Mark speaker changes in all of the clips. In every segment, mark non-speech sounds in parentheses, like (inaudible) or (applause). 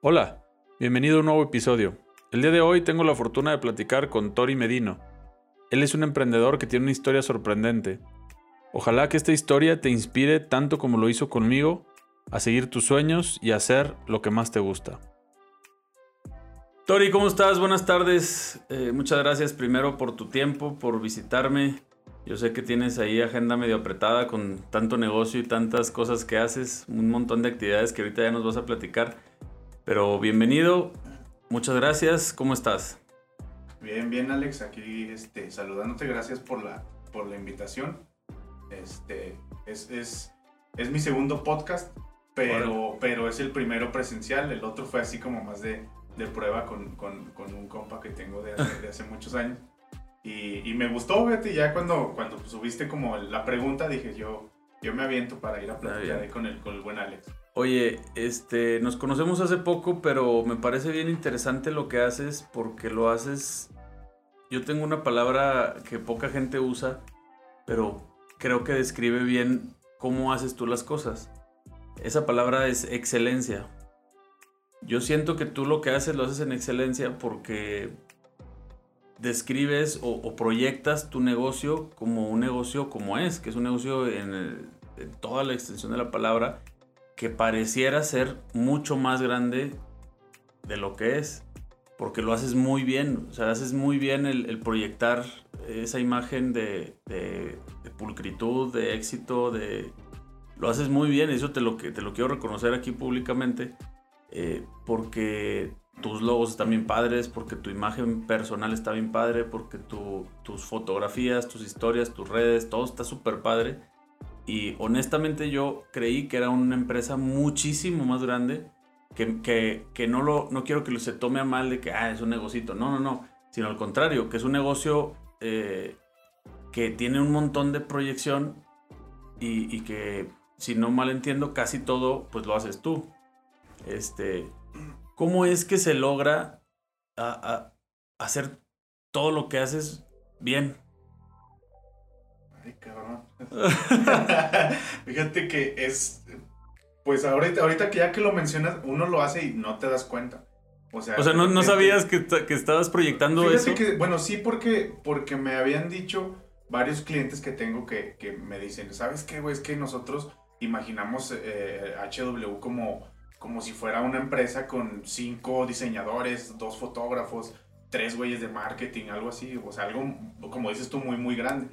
Speaker 1: Hola, bienvenido a un nuevo episodio. El día de hoy tengo la fortuna de platicar con Tori Medino. Él es un emprendedor que tiene una historia sorprendente. Ojalá que esta historia te inspire tanto como lo hizo conmigo a seguir tus sueños y hacer lo que más te gusta. Tori, ¿cómo estás? Buenas tardes. Eh, muchas gracias primero por tu tiempo, por visitarme. Yo sé que tienes ahí agenda medio apretada con tanto negocio y tantas cosas que haces, un montón de actividades que ahorita ya nos vas a platicar. Pero bienvenido, muchas gracias, ¿cómo estás?
Speaker 2: Bien, bien Alex, aquí este, saludándote, gracias por la, por la invitación. Este, es, es, es mi segundo podcast, pero, pero es el primero presencial, el otro fue así como más de, de prueba con, con, con, un compa que tengo de hace, de hace muchos años. Y, y, me gustó, Betty, ya cuando, cuando subiste como la pregunta dije yo, yo me aviento para ir a platicar ahí con el, con el buen Alex.
Speaker 1: Oye, este, nos conocemos hace poco, pero me parece bien interesante lo que haces porque lo haces. Yo tengo una palabra que poca gente usa, pero creo que describe bien cómo haces tú las cosas. Esa palabra es excelencia. Yo siento que tú lo que haces lo haces en excelencia porque describes o, proyectas tu negocio como un negocio como es, que es un negocio en toda la extensión de la palabra que pareciera ser mucho más grande de lo que es. Porque lo haces muy bien, o sea, haces muy bien el, proyectar esa imagen de, pulcritud, de éxito, de... Lo haces muy bien, eso te lo, te lo quiero reconocer aquí públicamente, eh, porque tus logos están bien padres, porque tu imagen personal está bien padre, porque tus fotografías, tus historias, tus redes, todo está súper padre. Y honestamente yo creí que era una empresa muchísimo más grande, que, que, que no, lo, no quiero que se tome a mal de que ah, es un negocito. No, no, no. Sino al contrario, que es un negocio eh, que tiene un montón de proyección y, que, si no mal entiendo, casi todo pues lo haces tú. Este, ¿Cómo es que se logra hacer todo lo que haces bien?
Speaker 2: Cabrón. (laughs) Fíjate que es. Pues ahorita, ahorita que ya que lo mencionas, uno lo hace y no te das cuenta.
Speaker 1: O sea, o sea no, sabías que, que, estabas proyectando eso.
Speaker 2: Que, bueno, sí, porque, porque me habían dicho varios clientes que tengo que, que me dicen, ¿sabes qué, güey? Es que nosotros imaginamos eh, HW como, como si fuera una empresa con cinco diseñadores, dos fotógrafos, tres güeyes de marketing, algo así. O sea, algo, como dices tú, muy, muy grande.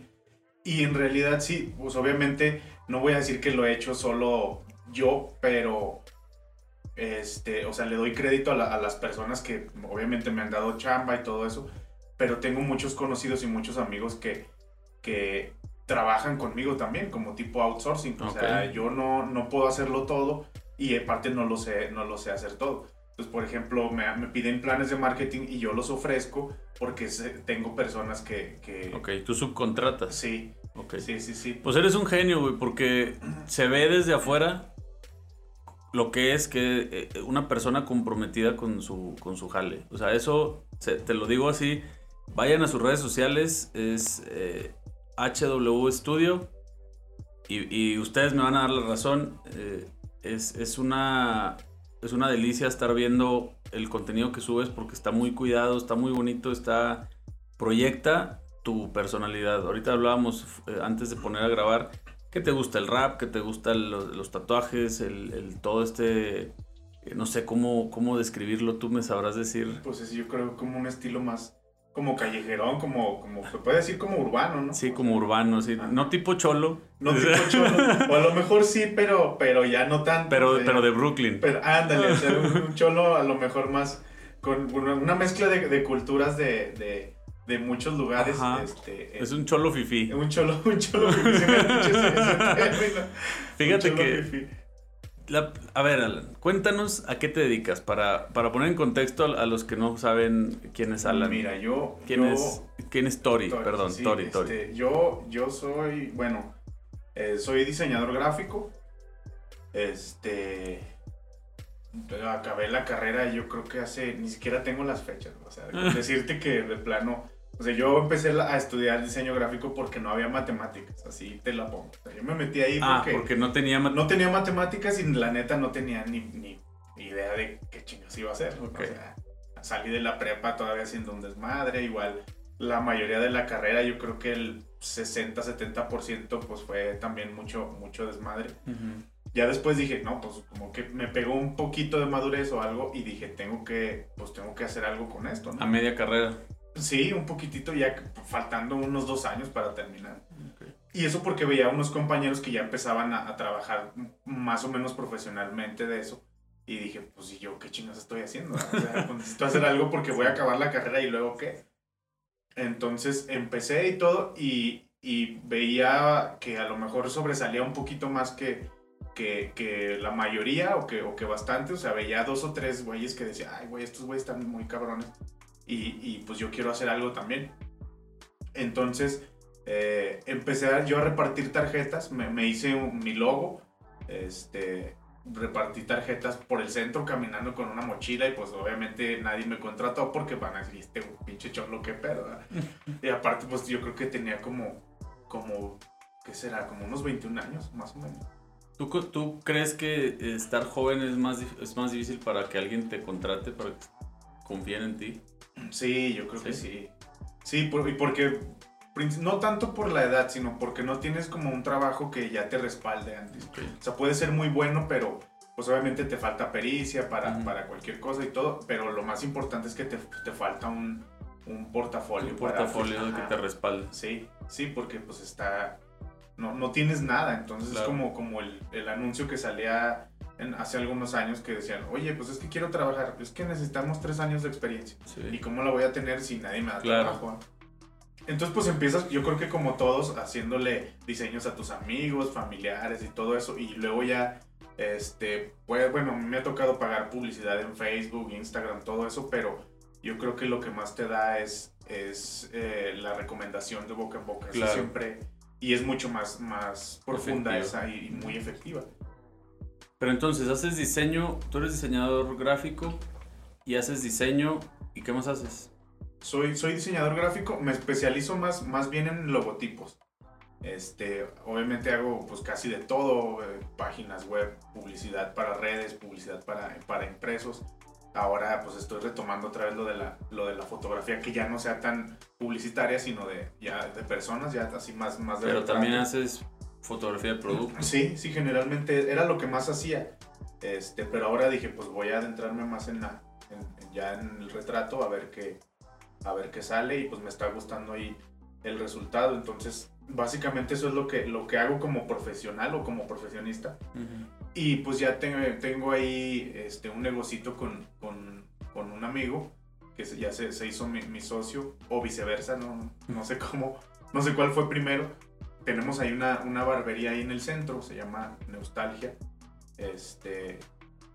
Speaker 2: Y en realidad sí, pues obviamente no voy a decir que lo he hecho solo yo, pero este, o sea, le doy crédito a, las personas que obviamente me han dado chamba y todo eso, pero tengo muchos conocidos y muchos amigos que, que trabajan conmigo también, como tipo outsourcing. O sea, yo no, no puedo hacerlo todo y aparte no lo sé, no lo sé hacer todo. Entonces, por ejemplo, me, me piden planes de marketing y yo los ofrezco porque tengo personas que, que...
Speaker 1: Ok, tú subcontratas.
Speaker 2: Sí.
Speaker 1: Ok.
Speaker 2: Sí, sí, sí.
Speaker 1: Pues eres un genio, güey, porque se ve desde afuera lo que es que eh, una persona comprometida con su, con su jale. O sea, eso, te lo digo así, vayan a sus redes sociales, es HW eh, Studio, y, y, ustedes me van a dar la razón, eh, es, es, una, es una delicia estar viendo el contenido que subes porque está muy cuidado, está muy bonito, está proyecta tu personalidad. Ahorita hablábamos eh, antes de poner a grabar que te gusta el rap, que te gustan los, tatuajes, el, todo este eh, no sé cómo cómo describirlo, tú me sabrás decir.
Speaker 2: Pues es yo creo como un estilo más como callejerón, como, como se puede decir como urbano, ¿no?
Speaker 1: Sí, como urbano, sí. No tipo cholo.
Speaker 2: No tipo cholo. O a lo mejor sí, pero, pero ya no tanto.
Speaker 1: Pero, pero de Brooklyn.
Speaker 2: Pero ándale, o sea, un, cholo a lo mejor más con una mezcla de, culturas de, de, muchos lugares. Este,
Speaker 1: es un cholo fifí.
Speaker 2: Un cholo, un cholo fifí. (laughs)
Speaker 1: Fíjate que a ver, Alan, cuéntanos a qué te dedicas para, para poner en contexto a, los que no saben quién es Alan.
Speaker 2: Mira, yo.
Speaker 1: ¿Quién, es, ¿quién es Tori? Perdón, Tori, Tori.
Speaker 2: Este, yo, yo soy, bueno, eh, soy diseñador gráfico. Este. Acabé la carrera, yo creo que hace. Ni siquiera tengo las fechas. O sea, (laughs) decirte que de plano o sea, yo empecé a estudiar diseño gráfico porque no había matemáticas, así te la pongo. O sea, yo me metí ahí
Speaker 1: ah, porque, no tenía
Speaker 2: no tenía matemáticas y la neta no tenía ni, ni idea de qué chingas iba a hacer. O sea, salí de la prepa todavía haciendo un desmadre, igual la mayoría de la carrera, yo creo que el 60-70% pues fue también mucho, mucho desmadre. Ya después dije, no, pues como que me pegó un poquito de madurez o algo y dije, tengo que, pues tengo que hacer algo con esto,
Speaker 1: A media carrera.
Speaker 2: Sí, un poquitito ya faltando unos dos años para terminar. Y eso porque veía unos compañeros que ya empezaban a, trabajar más o menos profesionalmente de eso. Y dije, pues ¿y yo qué chingas estoy haciendo? O sea, (laughs) pues, necesito hacer algo porque voy a acabar la carrera y luego qué. Entonces empecé y todo y, y veía que a lo mejor sobresalía un poquito más que, que, que, la mayoría o que, o que bastante. O sea, veía dos o tres güeyes que decía, ay, güey, estos güeyes están muy cabrones. Y, y, pues yo quiero hacer algo también. Entonces eh, empecé a, yo a repartir tarjetas, me, me hice mi logo, este, repartí tarjetas por el centro caminando con una mochila y pues obviamente nadie me contrató porque van a decir, este pinche cholo, qué pedo. (laughs) y aparte pues yo creo que tenía como, como, ¿qué será? Como unos 21 años, más o menos.
Speaker 1: ¿Tú, ¿Tú crees que estar joven es más, es más difícil para que alguien te contrate, para que confíen en ti?
Speaker 2: Sí, yo creo que sí. Sí, por, y porque no tanto por la edad, sino porque no tienes como un trabajo que ya te respalde antes. O sea, puede ser muy bueno, pero pues obviamente te falta pericia para, para cualquier cosa y todo, pero lo más importante es que te, te falta un, un portafolio. Un
Speaker 1: portafolio que te respalde.
Speaker 2: Sí, sí, porque pues está... No, no tienes nada, entonces es como, como el, el anuncio que salía en, hace algunos años que decían, oye, pues es que quiero trabajar, es que necesitamos tres años de experiencia. ¿Y cómo la voy a tener si nadie me da trabajo? Entonces pues empiezas, yo creo que como todos, haciéndole diseños a tus amigos, familiares y todo eso. Y luego ya, este, pues bueno, me ha tocado pagar publicidad en Facebook, Instagram, todo eso, pero yo creo que lo que más te da es, es eh, la recomendación de boca en boca. siempre, y es mucho más, más profunda esa y, muy efectiva.
Speaker 1: Pero entonces, haces diseño, tú eres diseñador gráfico y haces diseño, ¿y qué más haces?
Speaker 2: Soy, soy diseñador gráfico, me especializo más, más bien en logotipos. Este, obviamente hago pues casi de todo, eh, páginas web, publicidad para redes, publicidad para, para impresos. Ahora pues estoy retomando otra vez lo de, la, lo de la fotografía que ya no sea tan publicitaria, sino de, ya de personas, ya así más, más
Speaker 1: de... Pero también haces fotografía de productos.
Speaker 2: Sí, sí, generalmente era lo que más hacía. Este, pero ahora dije pues voy a adentrarme más en la, ya en el retrato a ver qué, a ver qué sale y pues me está gustando ahí el resultado. Entonces, básicamente eso es lo que, lo que hago como profesional o como profesionista. Y pues ya tengo, tengo ahí este, un negocito con, con, con un amigo que ya se, se hizo mi, mi, socio o viceversa, no, no sé cómo, no sé cuál fue primero. Tenemos ahí una, una barbería ahí en el centro, se llama Nostalgia. Este,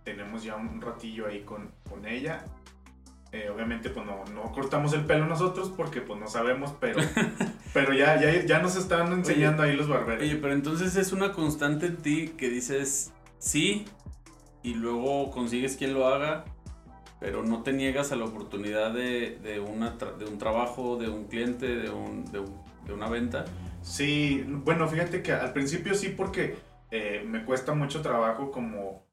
Speaker 2: tenemos ya un ratillo ahí con, con ella eh, obviamente, pues no, no, cortamos el pelo nosotros porque pues no sabemos, pero, (laughs) pero ya, ya, ya nos están enseñando ahí los barberos.
Speaker 1: Oye, pero entonces es una constante en ti que dices sí y luego consigues quien lo haga, pero no te niegas a la oportunidad de, de, una de un trabajo, de un cliente, de, un, de, de, una venta.
Speaker 2: Sí, bueno, fíjate que al principio sí porque eh, me cuesta mucho trabajo como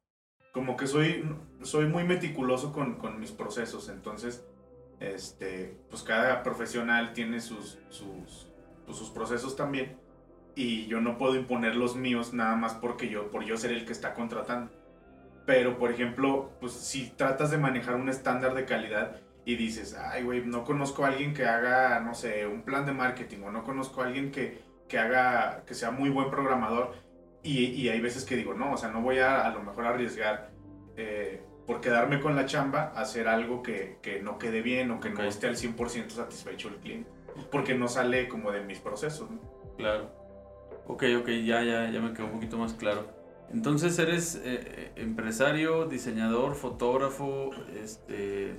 Speaker 2: como que soy, soy muy meticuloso con, con, mis procesos, entonces, este, pues cada profesional tiene sus, sus, pues sus procesos también y yo no puedo imponer los míos nada más porque yo, por yo ser el que está contratando. Pero, por ejemplo, pues si tratas de manejar un estándar de calidad y dices, ay, güey, no conozco a alguien que haga, no sé, un plan de marketing o no conozco a alguien que, que haga, que sea muy buen programador, y, hay veces que digo, no, o sea, no voy a a lo mejor arriesgar eh, por quedarme con la chamba a hacer algo que, que no quede bien o que no esté al 100% satisfecho el cliente. Porque no sale como de mis procesos.
Speaker 1: Claro. Ok, ok, ya, ya, ya me quedó un poquito más claro. Entonces eres eh, eh, empresario, diseñador, fotógrafo, este...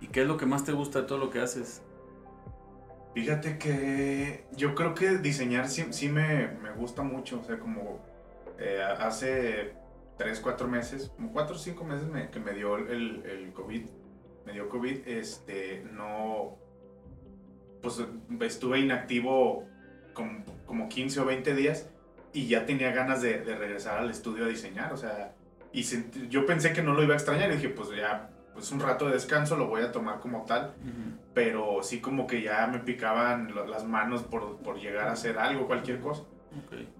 Speaker 1: ¿Y qué es lo que más te gusta de todo lo que haces?
Speaker 2: Fíjate que yo creo que diseñar sí, me, gusta mucho. O sea, como eh, hace 3, 4 meses, como 4 o 5 meses me, que me dio el, el, COVID. Me dio COVID, este, no. Pues estuve inactivo como, como 15 o 20 días y ya tenía ganas de, de regresar al estudio a diseñar. O sea, Y yo pensé que no lo iba a extrañar y dije, pues ya, pues un rato de descanso lo voy a tomar como tal. Pero sí como que ya me picaban las manos por, por llegar a hacer algo, cualquier cosa.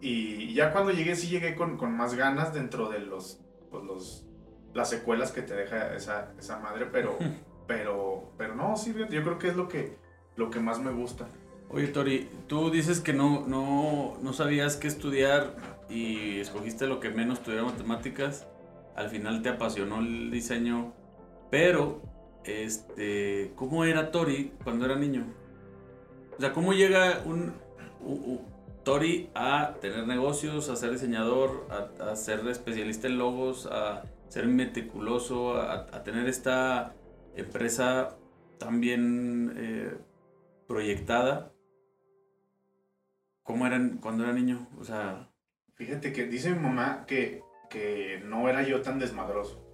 Speaker 2: Y ya cuando llegué, sí llegué con, con más ganas dentro de los, pues los, las secuelas que te deja esa, esa madre, pero, (laughs) pero, pero no, sí, yo creo que es lo que, lo que más me gusta.
Speaker 1: Oye, Tori, tú dices que no, no, no sabías qué estudiar y escogiste lo que menos estudiar matemáticas. Al final te apasionó el diseño, pero, este, ¿cómo era Tori cuando era niño? O sea, ¿cómo llega un, Tori a tener negocios, a ser diseñador, a, ser especialista en logos, a ser meticuloso, a, tener esta empresa tan bien eh, proyectada? ¿Cómo eran cuando era niño? O sea...
Speaker 2: Fíjate que dice mi mamá que, que no era yo tan desmadroso.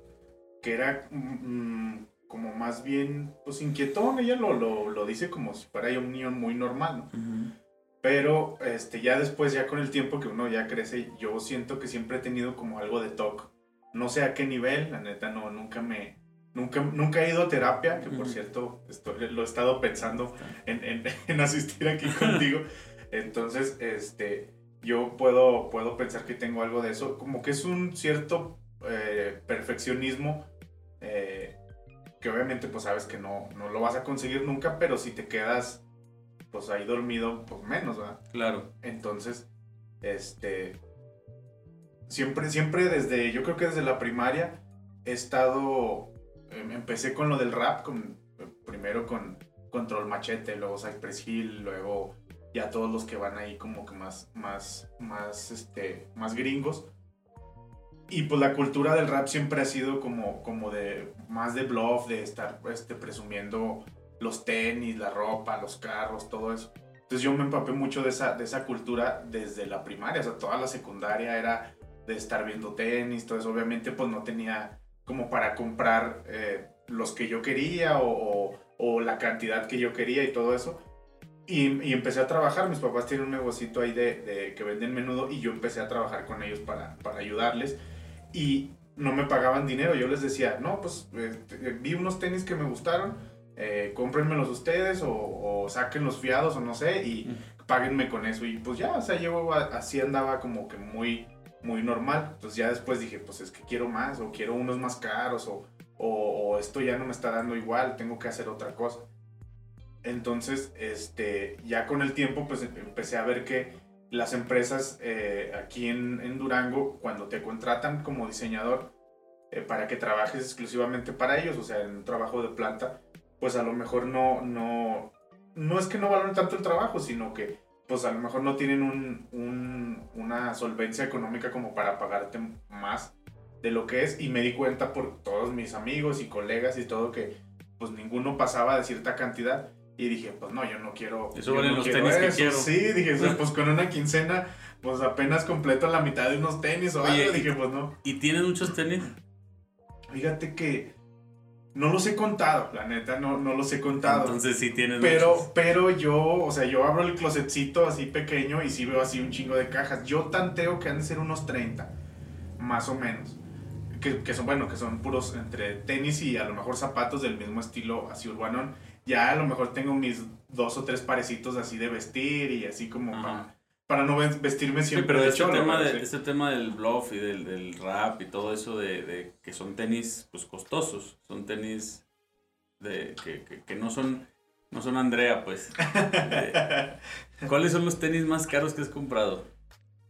Speaker 2: Que era mm, como más bien, pues inquietón. Ella lo, lo, lo, dice como si fuera yo un niño muy normal, ¿no? Pero este, ya después, ya con el tiempo que uno ya crece, yo siento que siempre he tenido como algo de TOC. No sé a qué nivel, la neta, no, nunca me, Nunca, nunca he ido a terapia, que por cierto estoy, lo he estado pensando en, en, (laughs) en asistir aquí contigo. (laughs) Entonces, este, yo puedo, puedo pensar que tengo algo de eso, como que es un cierto eh, perfeccionismo eh, que obviamente pues sabes que no, no lo vas a conseguir nunca, pero si te quedas pues ahí dormido, pues menos, ¿verdad?
Speaker 1: Claro.
Speaker 2: Entonces, este, siempre, siempre desde, yo creo que desde la primaria he estado, em, empecé con lo del rap, con, primero con Control Machete, luego Cypress Hill, luego ya todos los que van ahí como que más, más, más, este, más gringos. Y pues la cultura del rap siempre ha sido como, como de, más de bluff, de estar este, presumiendo los tenis, la ropa, los carros, todo eso. Entonces yo me empapé mucho de esa, de esa cultura desde la primaria, o sea, toda la secundaria era de estar viendo tenis, todo eso. Obviamente pues no tenía como para comprar eh, los que yo quería o, o, la cantidad que yo quería y todo eso. Y, empecé a trabajar, mis papás tienen un negocito ahí de, que venden menudo y yo empecé a trabajar con ellos para, para ayudarles. Y no me pagaban dinero, yo les decía, no, pues este, vi unos tenis que me gustaron, eh, cómprenmelos ustedes o, o, saquen los fiados o no sé y páguenme con eso y pues ya, o sea, yo así andaba como que muy, muy normal, entonces ya después dije, pues es que quiero más o quiero unos más caros o, o esto ya no me está dando igual, tengo que hacer otra cosa. Entonces, este, ya con el tiempo, pues empecé a ver que las empresas eh, aquí en, Durango, cuando te contratan como diseñador eh, para que trabajes exclusivamente para ellos, o sea, en un trabajo de planta, pues a lo mejor no, no, no es que no valoren tanto el trabajo, sino que pues a lo mejor no tienen un, una solvencia económica como para pagarte más de lo que es. Y me di cuenta por todos mis amigos y colegas y todo que pues ninguno pasaba de cierta cantidad. Y dije, pues no, yo no quiero.
Speaker 1: Eso valen los tenis que quiero.
Speaker 2: Sí, dije, pues con una quincena, pues apenas completo la mitad de unos tenis o algo. Dije, pues no.
Speaker 1: ¿Y tienen muchos tenis?
Speaker 2: Fíjate que no los he contado, la neta, no, no los he contado.
Speaker 1: Entonces sí tienen
Speaker 2: pero, muchos. Pero yo, o sea, yo abro el closetcito así pequeño y sí veo así un chingo de cajas. Yo tanteo que han de ser unos 30, más o menos. Que, que son, bueno, que son puros entre tenis y a lo mejor zapatos del mismo estilo así urbanón ya a lo mejor tengo mis dos o tres parecitos así de vestir y así como para, para, no vestirme siempre
Speaker 1: pero de este tema de, este tema del bluff y del, del rap y todo eso de, de, que son tenis pues costosos, son tenis de que, que, que no son no son Andrea, pues. (laughs) ¿Cuáles son los tenis más caros que has comprado?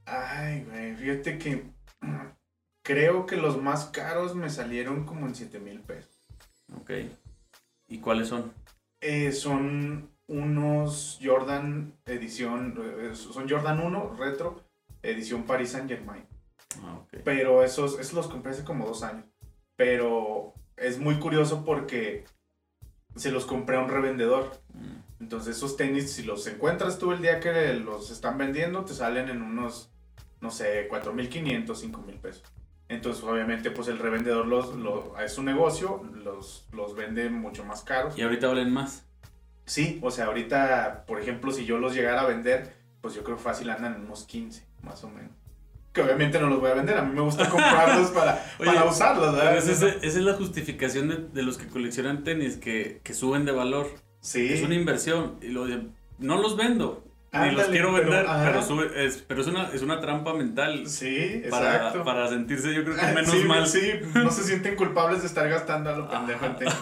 Speaker 2: Ay, güey, fíjate que creo que los más caros me salieron como en 7 mil pesos.
Speaker 1: Ok. ¿Y cuáles son?
Speaker 2: Eh, son unos Jordan edición, eh, son Jordan 1 retro, edición Paris Saint Germain. Ah, Pero esos, esos los compré hace como dos años. Pero es muy curioso porque se los compré a un revendedor. Mm. Entonces esos tenis, si los encuentras tú el día que los están vendiendo, te salen en unos, no sé, 4.500, 5.000 pesos. Entonces, obviamente, pues el revendedor los, es su negocio, los, los vende mucho más caros.
Speaker 1: ¿Y ahorita valen más?
Speaker 2: Sí, o sea, ahorita, por ejemplo, si yo los llegara a vender, pues yo creo fácil andan en unos 15, más o menos. que obviamente no los voy a vender. A mí me gusta (laughs) comprarlos para, para usarlos. ¿verdad?
Speaker 1: esa, es la justificación de, de, los que coleccionan tenis, que, que suben de valor.
Speaker 2: Sí.
Speaker 1: Es una inversión. Y lo, no los vendo. Ni los quiero vender, pero, sube, es, pero es, una, es una trampa mental.
Speaker 2: Sí,
Speaker 1: para,
Speaker 2: exacto.
Speaker 1: Para sentirse, yo creo que menos mal.
Speaker 2: Sí, no se sienten culpables de estar gastando a lo pendejo en tenis.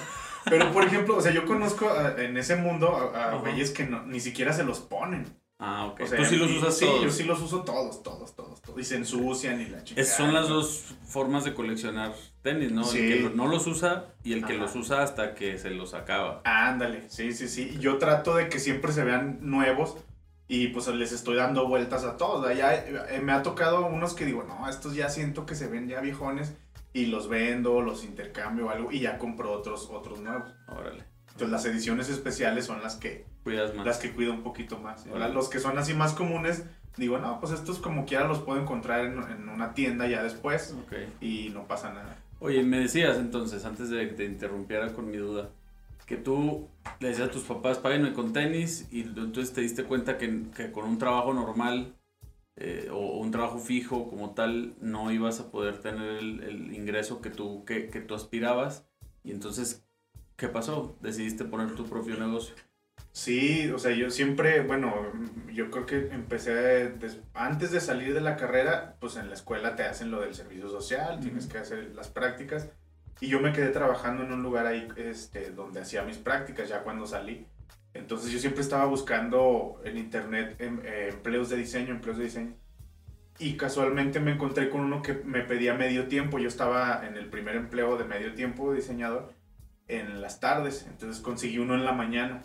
Speaker 2: Pero, por ejemplo, o sea, yo conozco en ese mundo a, güeyes que no, ni siquiera se los ponen.
Speaker 1: Ah, ok. O sea, ¿Tú sí los usas
Speaker 2: sí,
Speaker 1: todos?
Speaker 2: Sí, yo sí los uso todos, todos, todos, todos. Y se ensucian y la chica.
Speaker 1: Son las dos formas de coleccionar tenis, ¿no?
Speaker 2: Sí.
Speaker 1: El que no los usa y el que los usa hasta que se los acaba.
Speaker 2: Ándale, sí, sí, sí. Yo trato de que siempre se vean nuevos y pues les estoy dando vueltas a todos. Ya eh, me ha tocado unos que digo, no, estos ya siento que se ven ya viejones y los vendo, los intercambio o algo y ya compro otros, otros nuevos.
Speaker 1: Órale.
Speaker 2: Entonces las ediciones especiales son las que
Speaker 1: cuidas más.
Speaker 2: Las que cuido un poquito más. Ahora, los que son así más comunes, digo, no, pues estos como quiera los puedo encontrar en, en una tienda ya después
Speaker 1: okay.
Speaker 2: y no pasa nada.
Speaker 1: Oye, me decías entonces, antes de que te interrumpiera con mi duda, que tú le decías a tus papás, páguenme con tenis y entonces te diste cuenta que, que con un trabajo normal eh, o un trabajo fijo como tal no ibas a poder tener el, el ingreso que tú, que, que tú aspirabas y entonces, ¿qué pasó? Decidiste poner tu propio negocio.
Speaker 2: Sí, o sea, yo siempre, bueno, yo creo que empecé antes de salir de la carrera, pues en la escuela te hacen lo del servicio social, tienes que hacer las prácticas. Y yo me quedé trabajando en un lugar ahí este, donde hacía mis prácticas ya cuando salí. Entonces yo siempre estaba buscando en internet em, eh, empleos de diseño, empleos de diseño. Y casualmente me encontré con uno que me pedía medio tiempo. Yo estaba en el primer empleo de medio tiempo de diseñador en las tardes. Entonces conseguí uno en la mañana.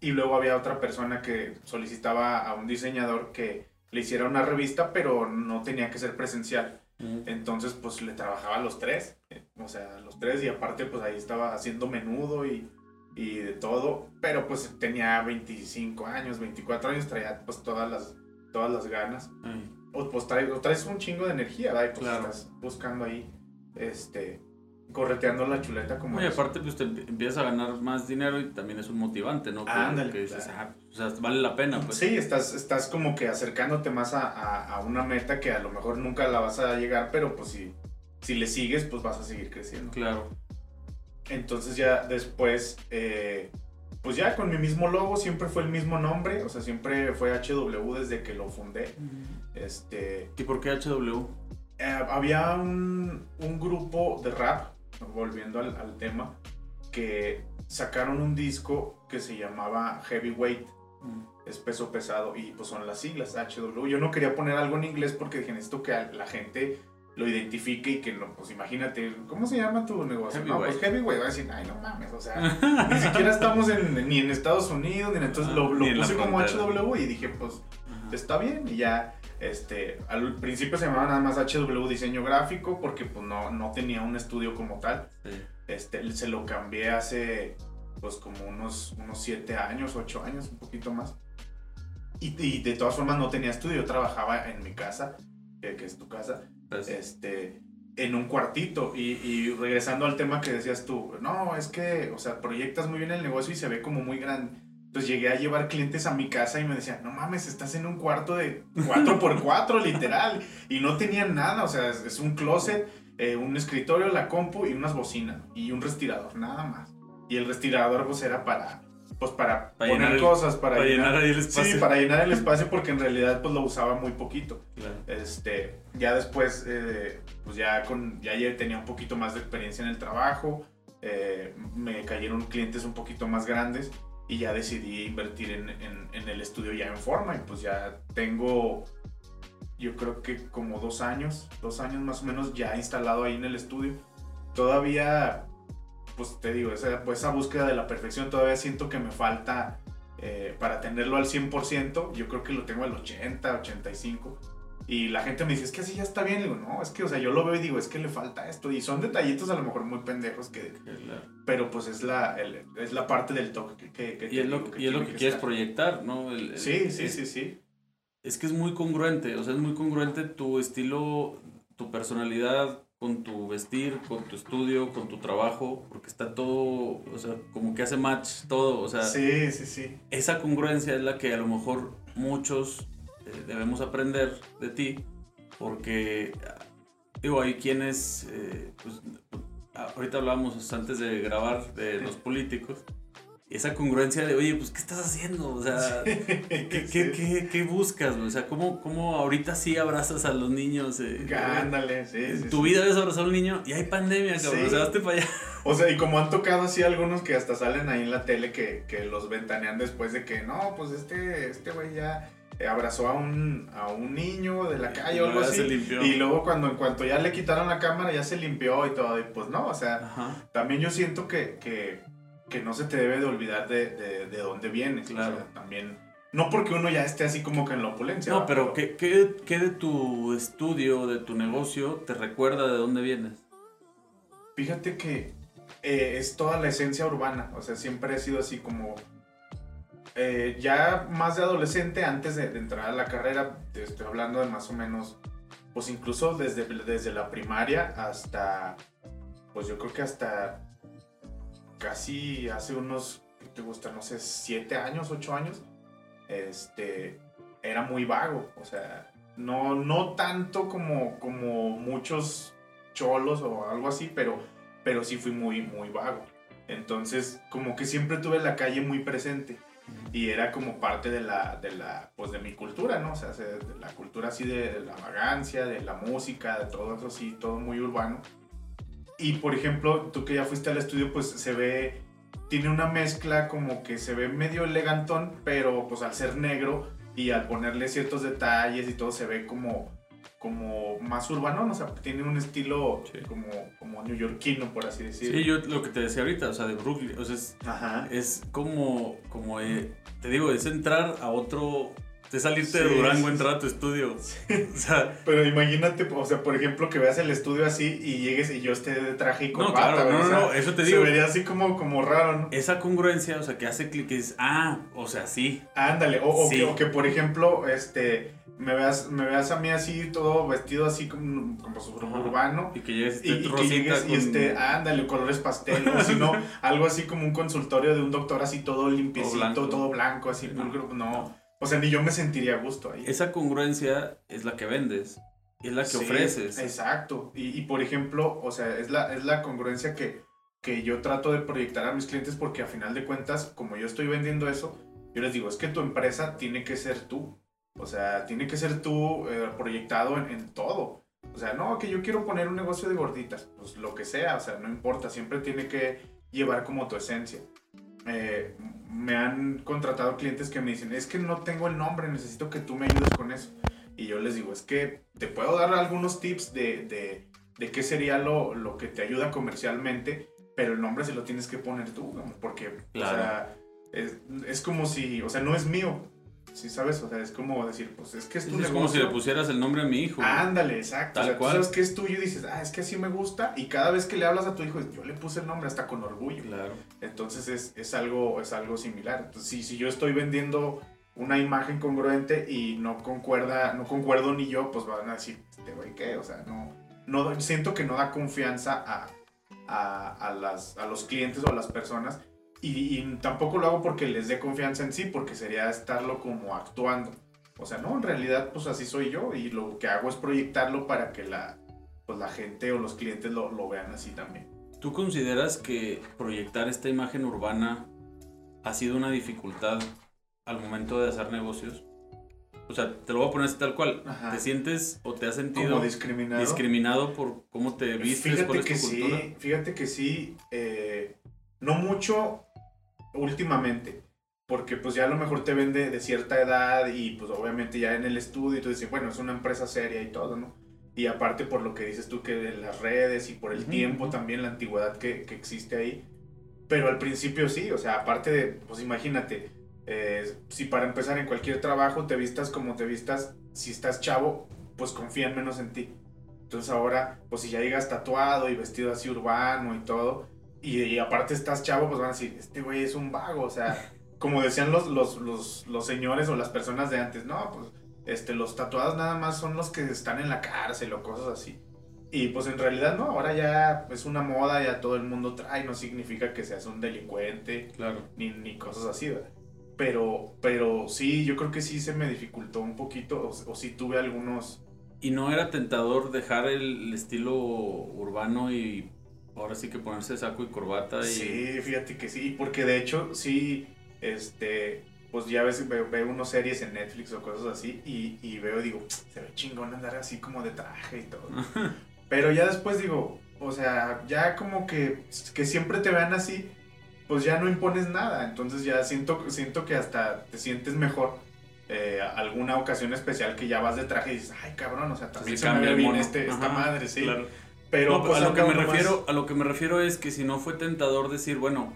Speaker 2: Y luego había otra persona que solicitaba a un diseñador que le hiciera una revista, pero no tenía que ser presencial. Entonces, pues le trabajaba a los tres, o sea, a los tres, y aparte, pues ahí estaba haciendo menudo y, y de todo, pero pues tenía 25 años, 24 años, traía pues todas las, todas las ganas. O pues traes, o traes un chingo de energía, ¿verdad? Y pues
Speaker 1: Claro.
Speaker 2: estás buscando ahí, este, correteando la chuleta como es.
Speaker 1: aparte, pues te empiezas a ganar más dinero y también es un motivante, ¿no? Que,
Speaker 2: Ándale,
Speaker 1: que dices,
Speaker 2: claro.
Speaker 1: ah, o sea, vale la pena, pues.
Speaker 2: Sí, estás, estás como que acercándote más a, a- a una meta que a lo mejor nunca la vas a llegar, pero pues si, si le sigues, pues vas a seguir creciendo.
Speaker 1: Claro.
Speaker 2: Entonces ya después, eh, pues ya con mi mismo logo, siempre fue el mismo nombre, o sea, siempre fue HW desde que lo fundé. Este,
Speaker 1: ¿Y por qué HW?
Speaker 2: eh, había un, un grupo de rap, volviendo al, al tema, que sacaron un disco que se llamaba Heavyweight, es peso pesado, y pues son las siglas HW. Yo no quería poner algo en inglés porque dije, necesito que la gente lo identifique y que no, pues imagínate, ¿cómo se llama tu negocio? No, pues
Speaker 1: Heavyweight.
Speaker 2: Va a decir, ay, no mames, o sea, (laughs) ni siquiera estamos en, ni en Estados Unidos, ni en, entonces lo, lo
Speaker 1: Ni
Speaker 2: puse como. HW y dije, pues está bien y ya este al principio se llamaba nada más HW diseño gráfico porque pues no, no tenía un estudio como tal.
Speaker 1: Sí.
Speaker 2: este se lo cambié hace pues como unos unos siete años ocho años un poquito más. Y, y de todas formas no tenía estudio yo trabajaba en mi casa que, que es tu casa
Speaker 1: Pues,
Speaker 2: este en un cuartito. Y, y regresando al tema que decías tú no es que o sea proyectas muy bien el negocio y se ve como muy grande entonces llegué a llevar clientes a mi casa y me decían, no mames, estás en un cuarto de 4x4 literal. Y no tenían nada, o sea, es, un closet, eh, un escritorio, la compu y unas bocinas y un respirador, nada más. Y el respirador pues era para, pues para,
Speaker 1: Para
Speaker 2: poner
Speaker 1: el-
Speaker 2: cosas, para,
Speaker 1: para llenar ahí el espacio.
Speaker 2: Sí, para llenar el (laughs) espacio porque en realidad pues lo usaba muy poquito.
Speaker 1: claro.
Speaker 2: Este, ya después, eh, pues ya, con, ya ya tenía un poquito más de experiencia en el trabajo, eh, me cayeron clientes un poquito más grandes y ya decidí invertir en, en- en el estudio ya en forma y pues ya tengo, yo creo que como dos años, dos años más o menos ya instalado ahí en el estudio. Todavía, pues te digo, esa, pues, esa búsqueda de la perfección todavía siento que me falta eh, para tenerlo al 100%, yo creo que lo tengo al 80, 85. Y la gente me dice, es que así ya está bien. Y digo, no, es que, o sea, yo lo veo y digo, es que le falta esto. Y son detallitos a lo mejor muy pendejos, que,
Speaker 1: Claro.
Speaker 2: pero pues es la, el- es la parte del toque que, que te
Speaker 1: Y es lo,
Speaker 2: digo
Speaker 1: y es lo que quieres
Speaker 2: estar.
Speaker 1: proyectar, ¿no? El- el-
Speaker 2: Sí, sí, sí, sí.
Speaker 1: Es que es muy congruente, o sea, es muy congruente tu estilo, tu personalidad con tu vestir, con tu estudio, con tu trabajo, porque está todo, o sea, como que hace match todo, o sea,
Speaker 2: Sí, sí, sí.
Speaker 1: esa congruencia es la que a lo mejor muchos eh, debemos aprender de ti Porque, digo, hay quienes, eh, pues, ahorita hablábamos antes de grabar de los políticos, esa congruencia de, oye, pues, ¿qué estás haciendo? O sea, ¿qué, buscas? O sea, ¿cómo, ¿cómo, ahorita sí abrazas a los niños?
Speaker 2: Eh, Ándale, sí,
Speaker 1: En tu vida debes abrazar a un niño y hay pandemia, cabrón. O sea, hazte para allá.
Speaker 2: O sea, y como han tocado así algunos que hasta salen ahí en la tele que, que los ventanean después de que, no, pues este, este güey ya abrazó a un, a un niño de la calle o algo así. Y luego cuando en cuanto ya le quitaron la cámara ya se limpió y todo. Y pues no, o sea, también yo siento que, que, que, no se te debe de olvidar de, de, de dónde vienes. Claro. también. No porque uno ya esté así como que en la opulencia.
Speaker 1: No, pero ¿qué, qué, qué de tu estudio, de tu negocio, te recuerda de dónde vienes?
Speaker 2: Fíjate que eh, es toda la esencia urbana. O sea, siempre he sido así como eh, ya más de adolescente, antes de, entrar a la carrera, te estoy hablando de más o menos, pues incluso desde, desde la primaria hasta, pues yo creo que hasta casi hace unos, ¿qué te gusta? No sé, siete años, ocho años, este, era muy vago, o sea, no, no tanto como, como muchos cholos o algo así, pero, pero sí fui muy, muy vago. Entonces, como que siempre tuve la calle muy presente y era como parte de la, de la, pues de mi cultura, ¿no? O sea, de la cultura así de la vagancia, de la música, de todo eso así, todo muy urbano. Y por ejemplo, tú que ya fuiste al estudio, pues se ve, tiene una mezcla como que se ve medio elegantón, pero pues al ser negro y al ponerle ciertos detalles y todo se ve como como más urbano, o sea, tiene un estilo como, como neoyorquino, por así decirlo.
Speaker 1: Sí, yo lo que te decía ahorita, o sea, de Brooklyn, o sea, es, es como, como eh, te digo, es entrar a otro, de salirte de Durango, entrar a tu estudio. (laughs) O
Speaker 2: sea, Pero imagínate, o sea, por ejemplo, que veas el estudio así y llegues y yo esté de traje y con
Speaker 1: No, claro, no, no, eso te digo.
Speaker 2: Se vería así como, como raro, ¿no?
Speaker 1: Esa congruencia, o sea, que hace clic y dices, ah, o sea, sí.
Speaker 2: Ándale, o, o, que, o que, por ejemplo, este me veas, me veas a mí así, todo vestido así como, como urbano.
Speaker 1: Y que llegues,
Speaker 2: y, y, que llegues y este, ándale, colores pastel, o si no, (laughs) algo así como un consultorio de un doctor así todo limpiecito, todo blanco, así, no. no. O sea, ni yo me sentiría a gusto ahí.
Speaker 1: Esa congruencia es la que vendes, es la que ofreces.
Speaker 2: Exacto. Y, y, por ejemplo, o sea, es la, es la congruencia que, que yo trato de proyectar a mis clientes porque a final de cuentas, como yo estoy vendiendo eso, yo les digo, es que tu empresa tiene que ser tú. O sea, tiene que ser tú eh, proyectado en, todo. O sea, no, que yo quiero poner un negocio de gorditas. Pues lo que sea, o sea, no importa. Siempre tiene que llevar como tu esencia. Eh, me han contratado clientes que me dicen, es que no tengo el nombre, necesito que tú me ayudes con eso. Y yo les digo, es que te puedo dar algunos tips de, de, de qué sería lo, lo, que te ayuda comercialmente, pero el nombre se lo tienes que poner tú, porque, o sea, es, es como si, o sea, no es mío, Sí, ¿sabes? O sea, es como decir, pues es que es tu
Speaker 1: Es como si le pusieras el nombre a mi hijo.
Speaker 2: Ándale, exacto. Tal o sea, cual. Tú sabes que es tuyo y dices, ah, es que así me gusta. Y cada vez que le hablas a tu hijo, yo le puse el nombre hasta con orgullo.
Speaker 1: Claro.
Speaker 2: Entonces es, es algo, es algo similar. Entonces, si, si yo estoy vendiendo una imagen congruente y no concuerda, no concuerdo ni yo, pues van a decir, este güey, ¿qué? O sea, no, no, siento que no da confianza a, a, a, las, a los clientes o a las personas y, tampoco lo hago porque les dé confianza en sí, porque sería estarlo como actuando. O sea, no, en realidad pues así soy yo y lo que hago es proyectarlo para que la, pues, la gente o los clientes lo, lo vean así también.
Speaker 1: ¿Tú consideras que proyectar esta imagen urbana ha sido una dificultad al momento de hacer negocios? O sea, te lo voy a poner así tal cual. ¿Te sientes o te has sentido
Speaker 2: Como discriminado?
Speaker 1: discriminado por cómo te vistes? Fíjate
Speaker 2: que sí, fíjate que sí. Eh, no mucho últimamente. Porque pues ya a lo mejor te vende de cierta edad y pues obviamente ya en el estudio y tú dices, bueno, es una empresa seria y todo, ¿no? Y aparte por lo que dices tú que de las redes y por el tiempo también, la antigüedad que, que, existe ahí. Pero al principio sí, o sea, aparte de, pues imagínate, eh, si para empezar en cualquier trabajo te vistas como te vistas, si estás chavo, pues confían menos en ti. Entonces ahora, pues si ya llegas tatuado y vestido así urbano y todo, y, aparte estás chavo, pues van a decir, este güey es un vago, o sea, (laughs) como decían los, los, los, los, señores o las personas de antes, no, pues este, los tatuados nada más son los que están en la cárcel o cosas así. Y pues en realidad no, ahora ya es una moda, ya todo el mundo trae, no significa que seas un delincuente,
Speaker 1: claro.
Speaker 2: ni, ni cosas así, ¿verdad? Pero, pero sí, yo creo que sí se me dificultó un poquito, o, o sí tuve algunos,
Speaker 1: ¿Y no era tentador dejar el estilo urbano y ahora sí que ponerse saco y corbata? Y...
Speaker 2: Sí, fíjate que sí, porque de hecho sí, este, pues ya ves, veo, veo unos series en Netflix o cosas así y, y veo, digo, se ve chingón andar así como de traje y todo. (laughs) Pero ya después digo, o sea, ya como que, que siempre te vean así, pues ya no impones nada. Entonces ya siento, siento que hasta te sientes mejor eh, alguna ocasión especial que ya vas de traje y dices, ay cabrón, o sea, también se, me ve bien este, esta madre, sí.
Speaker 1: Pero pues, a lo que me refiero, a lo que me refiero es que si no fue tentador decir, bueno,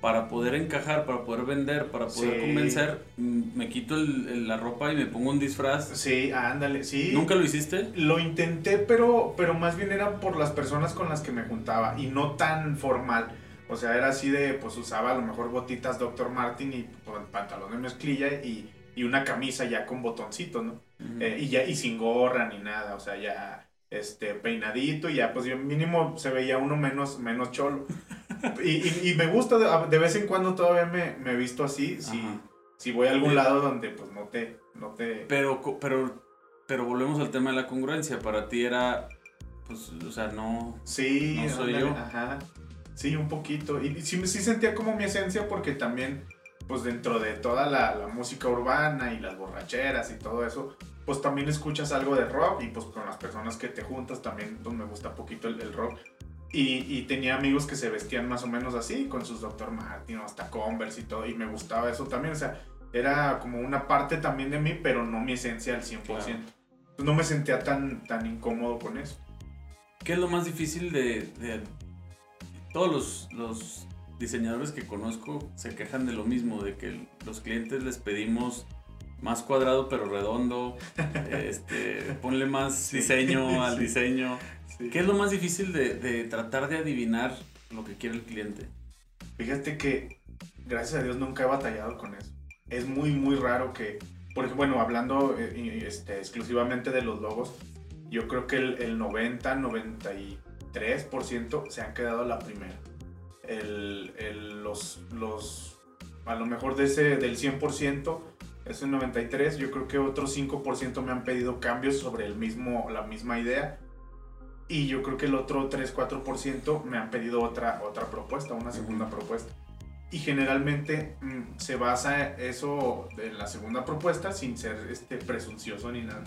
Speaker 1: para poder encajar, para poder vender, para poder convencer, mm, me quito la ropa y me pongo un disfraz.
Speaker 2: Sí, ándale, sí.
Speaker 1: ¿Nunca lo hiciste?
Speaker 2: Lo intenté, pero, pero más bien era por las personas con las que me juntaba y no tan formal. O sea, era así de, pues usaba a lo mejor botitas Dr. Martin y pues, pantalón de mezclilla y y una camisa ya con botoncito, ¿no? Eh, y ya y sin gorra ni nada, o sea, ya este peinadito y ya pues yo mínimo se veía uno menos menos cholo. y, y, me gusta de, vez en cuando todavía me, me visto así, si, si voy a algún lado donde pues no te no te
Speaker 1: Pero pero pero volvemos al tema de la congruencia, para ti era pues o sea, no
Speaker 2: Sí,
Speaker 1: no soy yo.
Speaker 2: Ajá. Sí, un poquito. Y sí, sí sentía como mi esencia porque también pues dentro de toda la, música urbana y las borracheras y todo eso, pues también escuchas algo de rock y pues con las personas que te juntas también pues, me gusta poquito el, rock. Y, tenía amigos que se vestían más o menos así, con sus Dr. Martin o hasta Converse y todo, y me gustaba eso también, o sea, era como una parte también de mí, pero no mi esencia al 100%. Entonces no me sentía tan, tan incómodo con eso.
Speaker 1: ¿Qué es lo más difícil de, de todos los, los diseñadores que conozco se quejan de lo mismo, de que los clientes les pedimos más cuadrado pero redondo, (laughs) este, ponle más diseño (laughs) al diseño. ¿Qué es lo más difícil de, tratar de adivinar lo que quiere el cliente?
Speaker 2: Fíjate que, gracias a Dios, nunca he batallado con eso. Es muy, muy raro que, porque bueno, hablando eh, este, exclusivamente de los logos, yo creo que el, el 90, 93% se han quedado a la primera el, el, los, los, a lo mejor de ese, del 100%, ese 93, yo creo que otro 5% me han pedido cambios sobre el mismo, la misma idea. Y yo creo que el otro 3-4% me han pedido otra, otra propuesta, una segunda propuesta. Y generalmente mm, se basa eso en la segunda propuesta, sin ser este, presuncioso ni nada,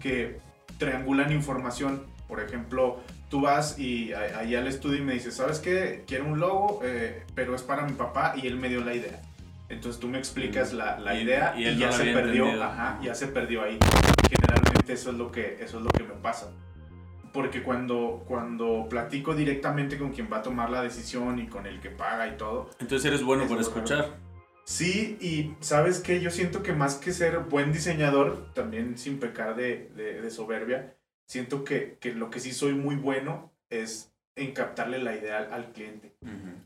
Speaker 2: que triangulan información. Por ejemplo, tú vas y ahí al estudio y me dices, ¿sabes qué? Quiero un logo, eh, pero es para mi papá y él me dio la idea. Entonces tú me explicas la, la idea y, ya se perdió, ajá, ya se perdió ahí. Generalmente eso es lo que, eso es lo que me pasa. Porque cuando, cuando platico directamente con quien va a tomar la decisión y con el que paga y todo.
Speaker 1: Entonces eres bueno para escuchar.
Speaker 2: Sí, y sabes que yo siento que más que ser buen diseñador, también sin pecar de, de, de soberbia, siento que, que, lo que sí soy muy bueno es en captarle la idea al, cliente.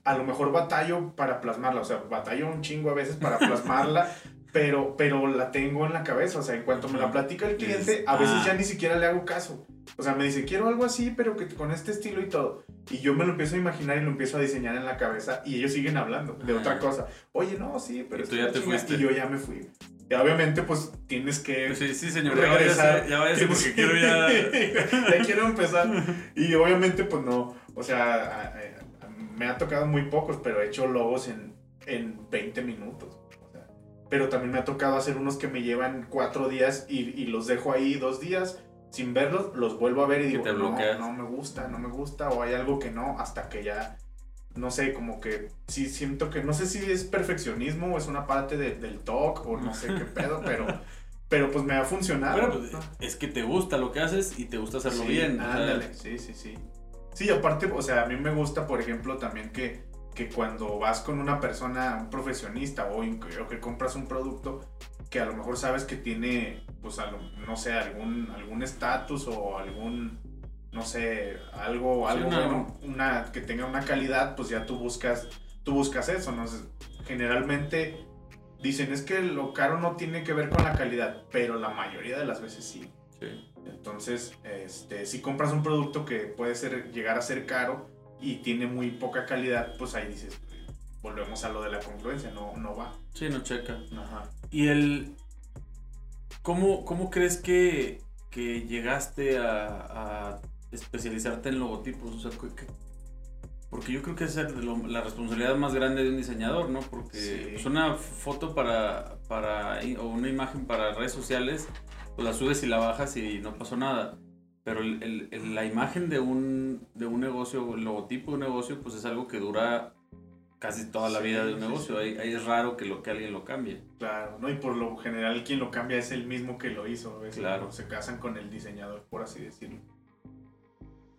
Speaker 2: A lo mejor batallo para plasmarla, o sea, batallo un chingo a veces para plasmarla, (laughs) pero, pero la tengo en la cabeza, o sea, en cuanto me la platica el cliente, a veces ya ah. ni siquiera le hago caso. O sea, me dice, quiero algo así, pero que con este estilo y todo. Y yo me lo empiezo a imaginar y lo empiezo a diseñar en la cabeza y ellos siguen hablando de otra cosa. Oye, no, sí, pero...
Speaker 1: Y tú ya te fuiste.
Speaker 2: Y yo ya me fui. Y obviamente, pues tienes que.
Speaker 1: Pues sí, sí, señor. Regresar. Ya váyase, porque quiero ya. (laughs)
Speaker 2: ya quiero empezar. Y obviamente, pues no. O sea, me ha tocado muy pocos, pero he hecho logos en, en 20 minutos. pero también me ha tocado hacer unos que me llevan cuatro días y, y los dejo ahí dos días sin verlos, los vuelvo a ver y digo, no, no me gusta, no me gusta, o hay algo que no, hasta que ya no sé, como que sí siento que, no sé si es perfeccionismo o es una parte del talk o no sé qué pedo, (laughs) pero, pero pues me ha funcionado.
Speaker 1: Pues, es que te gusta lo que haces y te gusta hacerlo bien.
Speaker 2: Ándale, sí, sí, sí. Sí, aparte, o sea, a mí me gusta, por ejemplo, también que, que cuando vas con una persona, un profesionista o, o que compras un producto, que a lo mejor sabes que tiene, pues, no sé, algún estatus o algún no sé, algo, algo bueno, una, que tenga una calidad, pues ya tú buscas, tú buscas eso, ¿no? Generalmente dicen es que lo caro no tiene que ver con la calidad, pero la mayoría de las veces sí. Entonces, este, si compras un producto que puede ser, llegar a ser caro y tiene muy poca calidad, pues ahí dices, volvemos a lo de la confluencia, no, no va.
Speaker 1: Sí, no checa. Ajá. Y el... ¿Cómo, cómo crees que que llegaste a, a especializarte en logotipos? O sea, ¿qué- porque yo creo que esa es la responsabilidad más grande de un diseñador, ¿no? Porque
Speaker 2: Sí.
Speaker 1: pues, una foto para, para, o una imagen para redes sociales, pues la subes y la bajas y no pasó nada. Pero el- el- el- la imagen de un, de un negocio, el logotipo de un negocio, pues es algo que dura casi toda la
Speaker 2: Sí,
Speaker 1: vida de un
Speaker 2: sí,
Speaker 1: negocio.
Speaker 2: sí.
Speaker 1: Ahí, ahí es raro que, lo, que alguien lo cambie.
Speaker 2: Claro, ¿no? Y por lo general quien lo cambia es el mismo que lo hizo. ¿ves?
Speaker 1: Claro.
Speaker 2: Se casan con el diseñador, por así decirlo.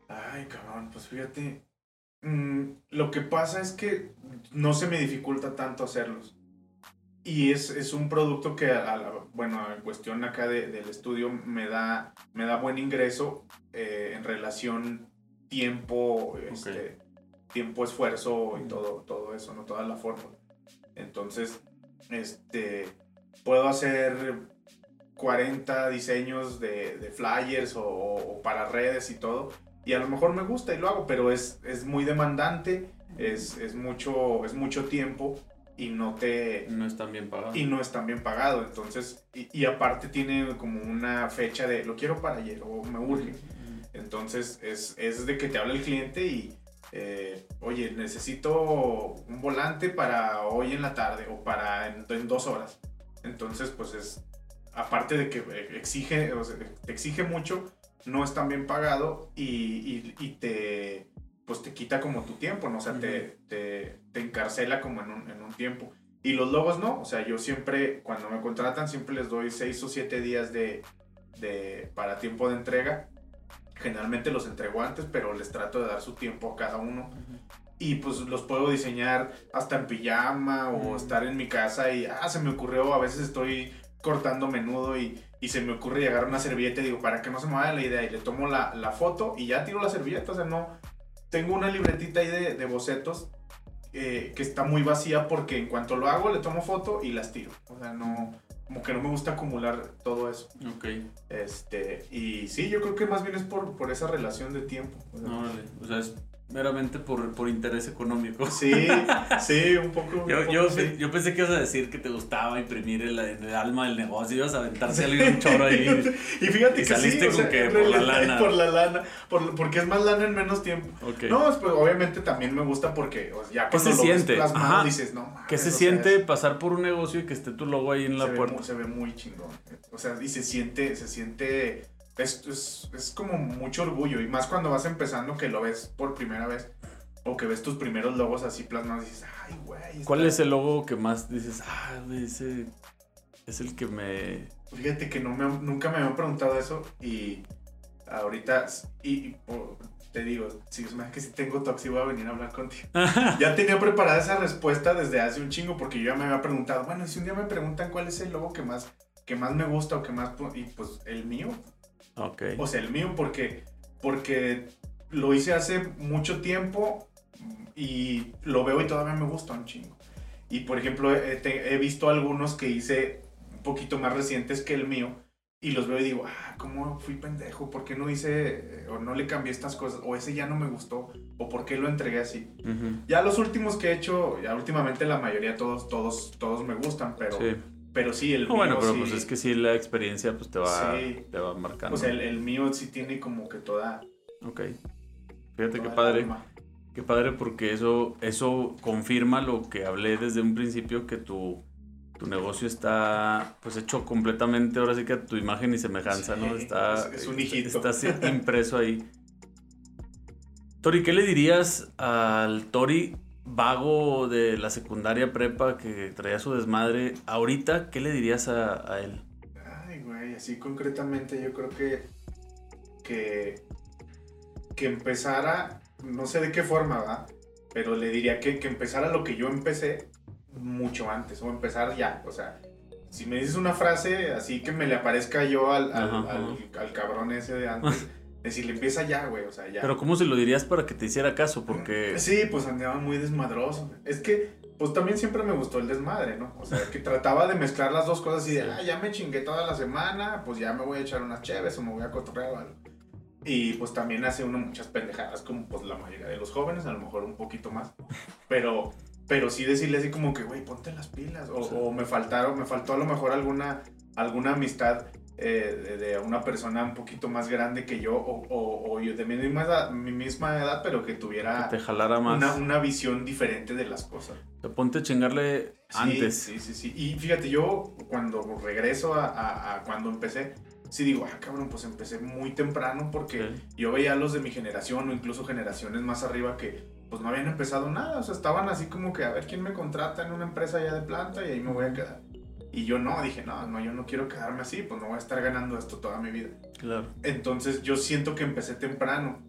Speaker 2: Ay, cabrón, pues fíjate. mm, lo que pasa es que no se me dificulta tanto hacerlos. Y es, es un producto que, a la- bueno, en cuestión acá de- del estudio me da, me da buen ingreso eh, en relación tiempo, este, tiempo, esfuerzo y todo, todo eso, ¿no? Toda la fórmula. Entonces, este, puedo hacer 40 diseños de, de flyers o, o para redes y todo. Y a lo mejor me gusta y lo hago, pero es, es muy demandante, es, es, mucho, es mucho tiempo y no te...
Speaker 1: No es tan bien pagado.
Speaker 2: Y no es tan bien pagado, entonces, y, y aparte tiene como una fecha de lo quiero para ayer o me urge. Entonces es, es de que te habla el cliente y, eh, oye, necesito un volante para hoy en la tarde o para en, en dos horas. Entonces, pues es, aparte de que eh, exige, o sea, te exige mucho, no es tan bien pagado y, y- y te, pues te quita como tu tiempo, ¿no? O sea, te, te, te encarcela como en un, en un tiempo. Y los logos no, o sea, yo siempre, cuando me contratan, siempre les doy seis o siete días de, de, para tiempo de entrega. Generalmente los entrego antes, pero les trato de dar su tiempo a cada uno. Y pues los puedo diseñar hasta en pijama o
Speaker 1: Mm.
Speaker 2: estar en mi casa y, ah, se me ocurrió, a veces estoy cortando menudo y, y se me ocurre llegar una servilleta y digo, para que no se me vaya la idea, y le tomo la, la foto y ya tiro la servilleta, o sea, no, tengo una libretita ahí de, de bocetos eh, que está muy vacía porque en cuanto lo hago le tomo foto y las tiro, o sea, no, como que no me gusta acumular todo eso.
Speaker 1: Ok.
Speaker 2: Este, y sí, yo creo que más bien es por, por esa relación de tiempo. o sea,
Speaker 1: Órale. O sea, es meramente por, por interés económico.
Speaker 2: Sí, sí, un poco. un
Speaker 1: Yo,
Speaker 2: poco
Speaker 1: yo,
Speaker 2: sí.
Speaker 1: yo pensé que ibas a decir que te gustaba imprimir el, el alma del negocio, ibas a aventarse a alguien un choro ahí. (laughs)
Speaker 2: Y fíjate
Speaker 1: Y
Speaker 2: que
Speaker 1: saliste
Speaker 2: sí,
Speaker 1: con
Speaker 2: sea,
Speaker 1: que por la lana. (laughs)
Speaker 2: Por la lana, por- porque es más lana en menos tiempo. No, pues obviamente también me gusta porque o sea, ya
Speaker 1: ¿Qué se
Speaker 2: lo
Speaker 1: siente?
Speaker 2: plasmado
Speaker 1: Ajá.
Speaker 2: dices, no mames,
Speaker 1: ¿Qué se siente pasar por un negocio y que esté tu logo ahí en la
Speaker 2: se
Speaker 1: puerta?
Speaker 2: muy- se ve muy chingón. O sea, y se siente, se siente, es, es, es como mucho orgullo. Y más cuando vas empezando que lo ves por primera vez. O que ves tus primeros logos así plasmados y dices, ay, güey.
Speaker 1: ¿Cuál es el logo que más dices, ah, ese es el que me...
Speaker 2: Fíjate que no me, nunca me habían preguntado eso y ahorita, y, y, oh, te digo, si es más que si tengo toxi voy a venir a hablar contigo. (laughs) Ya tenía preparada esa respuesta desde hace un chingo porque yo ya me había preguntado, bueno, si un día me preguntan cuál es el logo que más, que más me gusta o que más, y pues el mío,
Speaker 1: ok.
Speaker 2: o sea, el mío porque, porque lo hice hace mucho tiempo y lo veo y todavía me gusta un chingo. Y por ejemplo, he, te- he visto algunos que hice un poquito más recientes que el mío y los veo y digo, ah, ¿cómo fui pendejo? ¿Por qué no hice eh, o no le cambié estas cosas? O ese ya no me gustó o por qué lo entregué así.
Speaker 1: Ujú.
Speaker 2: Ya los últimos que he hecho, ya últimamente la mayoría todos, todos, todos me gustan, pero
Speaker 1: Sí.
Speaker 2: Pero sí, el
Speaker 1: bueno,
Speaker 2: mío
Speaker 1: pero
Speaker 2: sí-
Speaker 1: pues es que sí, la experiencia pues te va,
Speaker 2: Sí.
Speaker 1: te va marcando.
Speaker 2: o sea, el, el mío sí tiene como que toda...
Speaker 1: Ok. Fíjate qué padre. Qué padre porque eso, eso confirma lo que hablé desde un principio, que tu, tu negocio está pues hecho completamente, ahora sí que a tu imagen y semejanza, ¿no? Está,
Speaker 2: es- es un hijito.
Speaker 1: Está así impreso ahí. Tori, ¿qué le dirías al Tori vago de la secundaria prepa que traía su desmadre? Ahorita, ¿qué le dirías a, a él?
Speaker 2: Ay, güey, así concretamente yo creo que que que empezara, no sé de qué forma, ¿va? Pero le diría que, que empezara lo que yo empecé mucho antes, o empezar ya, o sea, si me dices una frase así que me le aparezca yo al, al- al cabrón ese de antes, (laughs) decirle empieza ya, güey, o sea, ya.
Speaker 1: Pero ¿cómo se lo dirías para que te hiciera caso? Porque...
Speaker 2: Sí, pues andaba muy desmadroso. Es que, pues también siempre me gustó el desmadre, ¿no? O sea, que trataba de mezclar las dos cosas y de, ah, ya me chingué toda la semana, pues ya me voy a echar unas cheves o me voy a cotorrear o algo. Y pues también hace uno muchas pendejadas, como pues la mayoría de los jóvenes, a lo mejor un poquito más. Pero, pero sí decirle así como que, güey, ponte las pilas. O me faltaron, me faltó a lo mejor alguna, alguna amistad eh, de, una persona un poquito más grande que yo o, o, yo de mi misma, edad, mi misma edad, pero que tuviera
Speaker 1: te jalara más.
Speaker 2: Una, una, visión diferente de las cosas.
Speaker 1: Te ponte a chingarle antes.
Speaker 2: Sí, sí, sí. Y fíjate, yo cuando regreso a, a, cuando empecé, sí digo, ah, cabrón, pues empecé muy temprano porque yo veía a los de mi generación o incluso generaciones más arriba que pues no habían empezado nada, o sea, estaban así como que a ver quién me contrata en una empresa ya de planta y ahí me voy a quedar. Y yo no, dije, no, no, yo no quiero quedarme así, pues no voy a estar ganando esto toda mi vida.
Speaker 1: Claro.
Speaker 2: Entonces yo siento que empecé temprano,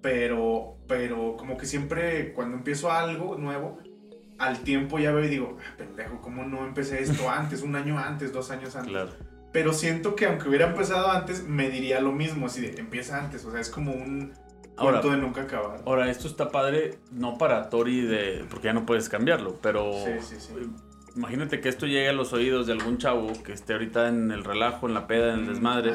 Speaker 2: pero, pero como que siempre cuando empiezo algo nuevo, al tiempo ya veo y digo, ah, pendejo, ¿cómo no empecé esto (laughs) antes, un año antes, dos años antes?
Speaker 1: Claro.
Speaker 2: Pero siento que aunque hubiera empezado antes, me diría lo mismo, así de, empieza antes, o sea, es como un ahora, de nunca acabar.
Speaker 1: Ahora, esto está padre, no para Tori de, porque ya no puedes cambiarlo, pero...
Speaker 2: Sí, sí, sí
Speaker 1: Imagínate que esto llegue a los oídos de algún chavo que esté ahorita en el relajo, en la peda, en el mm, desmadre.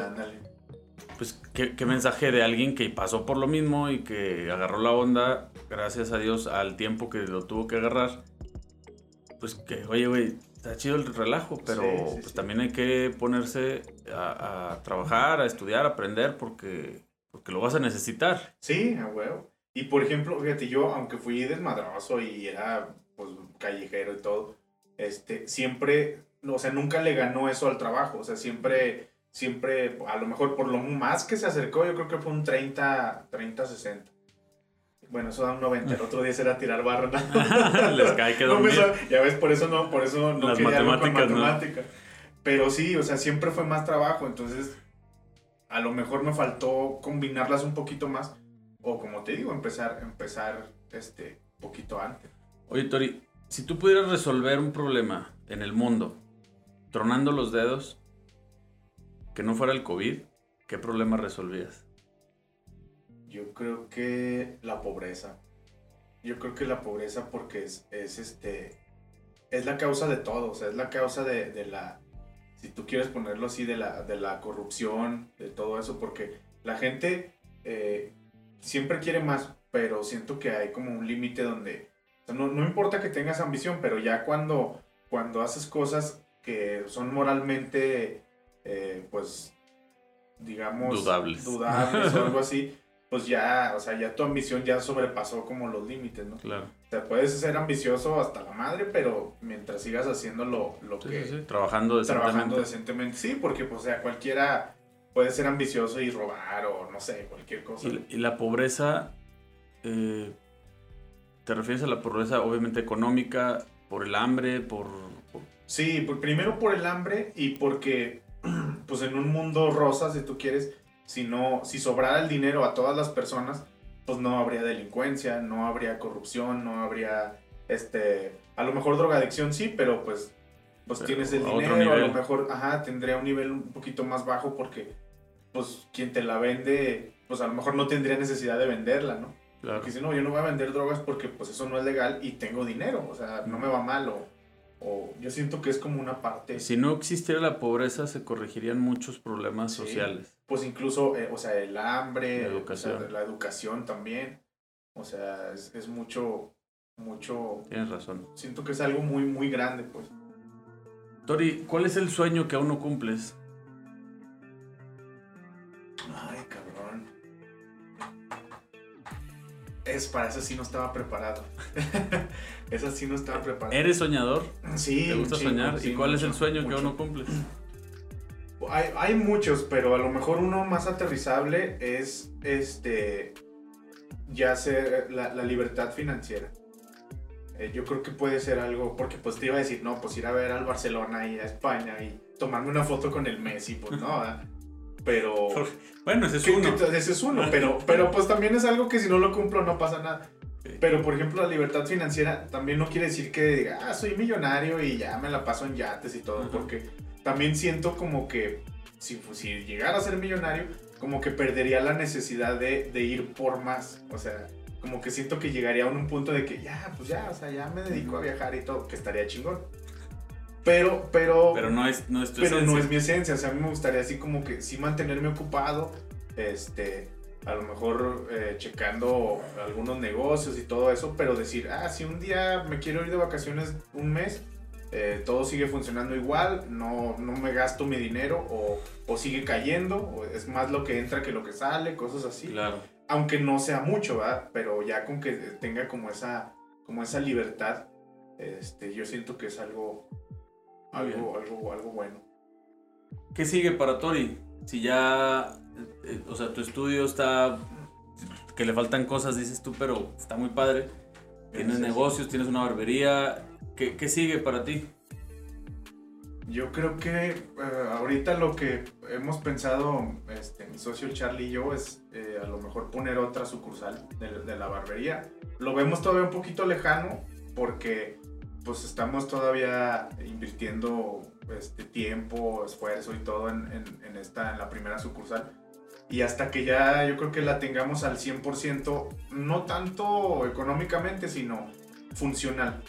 Speaker 1: Pues, ¿qué, mensaje de alguien que pasó por lo mismo y que agarró la onda, gracias a Dios, al tiempo que lo tuvo que agarrar. Pues que, oye, güey, está chido el relajo, pero pues también hay que ponerse a, trabajar, a estudiar, a aprender, porque, porque lo vas a necesitar.
Speaker 2: Sí, a huevo. Y por ejemplo, fíjate, yo, aunque fui desmadroso y era pues callejero y todo, este, siempre, o sea, nunca le ganó eso al trabajo, o sea, siempre, siempre, a lo mejor por lo más que se acercó, yo creo que fue un 30, 30, 60. Bueno, eso da un 90. El otro día será tirar barra. (laughs)
Speaker 1: Les cae que (laughs) no
Speaker 2: Ya ves, por eso no, por eso no Las matemáticas, Pero sí, o sea, siempre fue más trabajo. Entonces, a lo mejor me faltó combinarlas un poquito más. O como te digo, empezar, empezar este poquito antes.
Speaker 1: Oye, Tori, si tú pudieras resolver un problema en el mundo, tronando los dedos, que no fuera el COVID, ¿qué problema resolvías?
Speaker 2: Yo creo que la pobreza. Yo creo que la pobreza porque es, es este es la causa de todo, o sea, es la causa de, la, si tú quieres ponerlo así, de la, de la corrupción, de todo eso, porque la gente eh, siempre quiere más, pero siento que hay como un límite donde no, importa que tengas ambición, pero ya cuando, cuando haces cosas que son moralmente, eh, pues, digamos,
Speaker 1: dudables,
Speaker 2: dudables o algo (laughs) así, pues ya, o sea, ya tu ambición ya sobrepasó como los límites, ¿no?
Speaker 1: Claro.
Speaker 2: O sea, puedes ser ambicioso hasta la madre, pero mientras sigas haciendo lo, que...
Speaker 1: Sí, Trabajando decentemente.
Speaker 2: Trabajando decentemente, sí, porque, pues, o sea, cualquiera puede ser ambicioso y robar o, no sé, cualquier cosa.
Speaker 1: Y, la pobreza... Eh ¿Te refieres a la pobreza obviamente económica, por el hambre, por...
Speaker 2: Sí, primero por el hambre y porque (clears throat) pues en un mundo rosa, si tú quieres, si, no, si sobrara el dinero a todas las personas, pues no habría delincuencia, no habría corrupción, no habría, este, a lo mejor drogadicción sí, pero pues, pues tienes el dinero, a lo mejor, ajá, tendría un nivel un poquito más bajo porque, pues, quien te la vende, pues a lo mejor no tendría necesidad de venderla, ¿no? Claro. Porque si no, yo no voy a vender drogas porque pues eso no es legal y tengo dinero, o sea, no me va mal o, yo siento que es como una parte...
Speaker 1: Si no existiera la pobreza, se corregirían muchos problemas sociales.
Speaker 2: Pues incluso, eh, o sea, el hambre, la educación, la educación también, o sea, es, es, mucho, mucho...
Speaker 1: Tienes razón.
Speaker 2: Siento que es algo muy, muy grande, pues.
Speaker 1: Tori, ¿cuál es el sueño que aún no cumples?
Speaker 2: Es, para eso sí no estaba preparado. (laughs) eso sí no estaba preparado.
Speaker 1: ¿Eres soñador?
Speaker 2: Sí.
Speaker 1: ¿Te gusta soñar? ¿Y cuál es el sueño que aún no cumples?
Speaker 2: Hay, hay, muchos, pero a lo mejor uno más aterrizable es este ya ser la, la libertad financiera. Eh, yo creo que puede ser algo, porque pues te iba a decir, no, pues ir a ver al Barcelona y a España y tomarme una foto con el Messi, pues no, pero...
Speaker 1: Bueno, ese es uno.
Speaker 2: ese es uno, pero, pero pues también es algo que si no lo cumplo no pasa nada. Pero por ejemplo la libertad financiera también no quiere decir que diga, ah, soy millonario y ya me la paso en yates y todo, porque también siento como que si, si llegara a ser millonario, como que perdería la necesidad de, de ir por más. O sea, como que siento que llegaría a un punto de que ya, pues ya, o sea, ya me dedico a viajar y todo, que estaría chingón. Pero, pero.
Speaker 1: Pero no es, no es
Speaker 2: Pero no es mi esencia. O sea, a mí me gustaría así como que sí mantenerme ocupado. Este. A lo mejor eh, checando algunos negocios y todo eso. Pero decir, ah, si un día me quiero ir de vacaciones un mes, eh, todo sigue funcionando igual, no, no me gasto mi dinero o, o, sigue cayendo, o es más lo que entra que lo que sale, cosas así.
Speaker 1: Claro.
Speaker 2: Aunque no sea mucho, ¿verdad? Pero ya con que tenga como esa, como esa libertad, este, yo siento que es algo, algo, algo, algo bueno.
Speaker 1: ¿Qué sigue para Tori? Si ya, eh, o sea, tu estudio está, que le faltan cosas, dices tú, pero está muy padre. Tienes negocios, tienes una barbería, ¿Qué, sigue para ti?
Speaker 2: Yo creo que eh, ahorita lo que hemos pensado, este, mi socio Charlie y yo, es eh, a lo mejor poner otra sucursal de, la barbería. Lo vemos todavía un poquito lejano porque pues estamos todavía invirtiendo este, tiempo, esfuerzo y todo en, en, esta, en la primera sucursal. Y hasta que ya yo creo que la tengamos al 100%, no tanto económicamente, sino funcional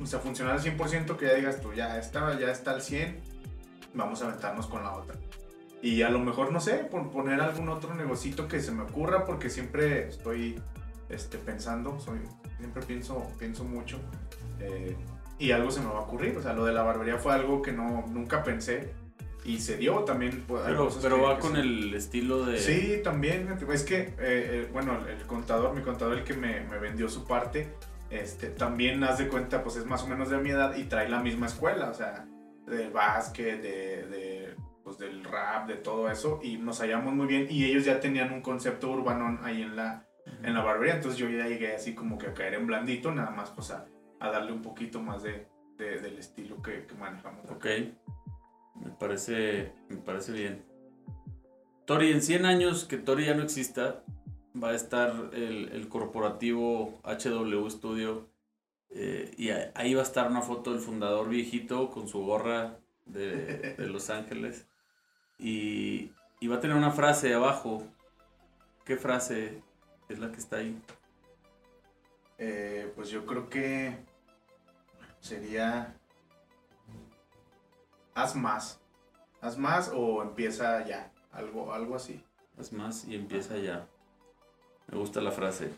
Speaker 2: o sea, funcionar al 100% que ya digas tú, ya está, ya está al 100, vamos a aventarnos con la otra. Y a lo mejor, no sé, por poner algún otro negocito que se me ocurra, porque siempre estoy este, pensando, soy, siempre pienso, pienso mucho. Eh, y algo se me va a ocurrir. O sea, lo de la barbería fue algo que no, nunca pensé. Y se dio también.
Speaker 1: Pues, pero, pero va con el estilo de.
Speaker 2: Sí, también. Es que, eh, eh, bueno, el contador, mi contador, el que me, me vendió su parte, este, también haz de cuenta, pues es más o menos de mi edad y trae la misma escuela, o sea, del básquet, de, de pues, del rap, de todo eso, y nos hallamos muy bien, y ellos ya tenían un concepto urbano ahí en la, en la barbería, entonces yo ya llegué así como que a caer en blandito, nada más pues a, a darle un poquito más de, de del estilo que, que, manejamos.
Speaker 1: Ok, me parece, me parece bien. Tori, en 100 años que Tori ya no exista, va a estar el, corporativo HW Studio eh, y ahí va a estar una foto del fundador viejito con su gorra de, Los Ángeles y, va a tener una frase abajo. ¿Qué frase es la que está ahí?
Speaker 2: Eh, pues yo creo que sería haz más. Haz más o empieza ya. Algo, algo así.
Speaker 1: Haz más y empieza ya. Me gusta la frase.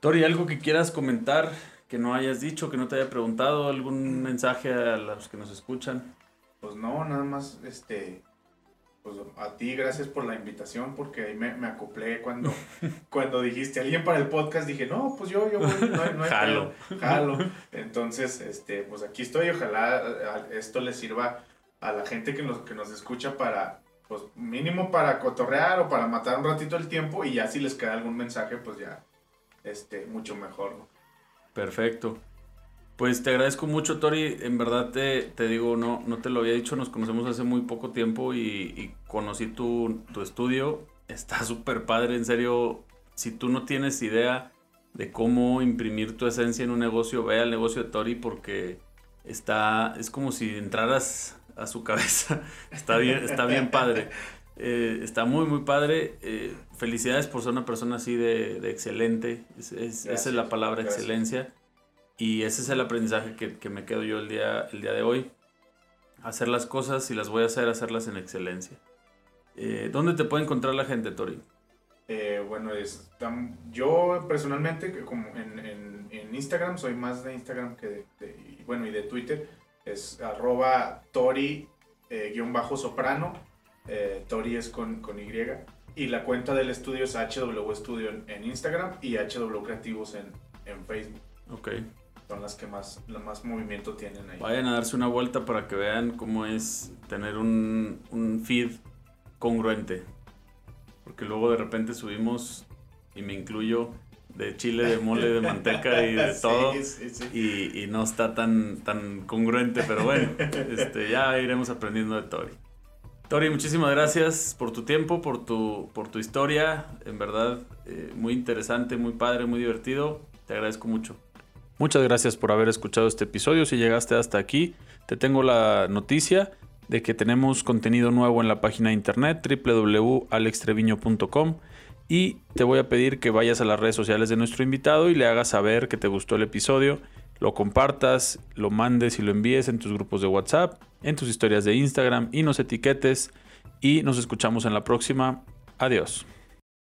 Speaker 1: Tori, ¿algo que quieras comentar que no hayas dicho, que no te haya preguntado? ¿Algún mensaje a los que nos escuchan?
Speaker 2: Pues no, nada más, este, pues a ti gracias por la invitación, porque ahí me, acoplé cuando, (laughs) cuando dijiste alguien para el podcast, dije, no, pues yo, yo voy, no, hay (laughs) jalo. jalo. (laughs) Entonces, este, pues aquí estoy, ojalá esto le sirva a la gente que nos, que nos escucha para, pues mínimo para cotorrear o para matar un ratito el tiempo y ya si les queda algún mensaje, pues ya, este, mucho mejor.
Speaker 1: Perfecto. Pues te agradezco mucho, Tori. En verdad te, te, digo, no, no te lo había dicho, nos conocemos hace muy poco tiempo y, conocí tu, tu, estudio. Está (laughs) súper padre, en serio. Si tú no tienes idea de cómo imprimir tu esencia en un negocio, ve al negocio de Tori porque está, es como si entraras a su cabeza. (laughs) está, bien, está bien padre. Eh, está muy, muy padre. Eh, felicidades por ser una persona así de, de excelente. esa es la palabra excelencia. Y ese es el aprendizaje que, que, me quedo yo el día, el día de hoy. Hacer las cosas, si las voy a hacer, hacerlas en excelencia. Eh, ¿Dónde te puede encontrar la gente, Tori?
Speaker 2: bueno, es, yo personalmente, como en, en, en, Instagram, soy más de Instagram que de, bueno, y de Twitter es arroba tori eh, guion bajo soprano, eh, tori es con, con, Y, y la cuenta del estudio es HW Studio en, Instagram y HW Creativos en, en, Facebook.
Speaker 1: Ok.
Speaker 2: Son las que más, más movimiento tienen ahí.
Speaker 1: Vayan a darse una vuelta para que vean cómo es tener un, un feed congruente. Porque luego de repente subimos, y me incluyo, de chile, de mole, de manteca y de (laughs) todo. Y, no está tan, tan congruente, pero bueno, este, ya iremos aprendiendo de Tori. Tori, muchísimas gracias por tu tiempo, por tu, por tu historia. En verdad, eh, muy interesante, muy padre, muy divertido. Te agradezco mucho. Muchas gracias por haber escuchado este episodio. Si llegaste hasta aquí, te tengo la noticia de que tenemos contenido nuevo en la página de internet www.alextreviño.com y te voy a pedir que vayas a las redes sociales de nuestro invitado y le hagas saber que te gustó el episodio, lo compartas, lo mandes y lo envíes en tus grupos de WhatsApp, en tus historias de Instagram y nos etiquetes y nos escuchamos en la próxima. Adiós.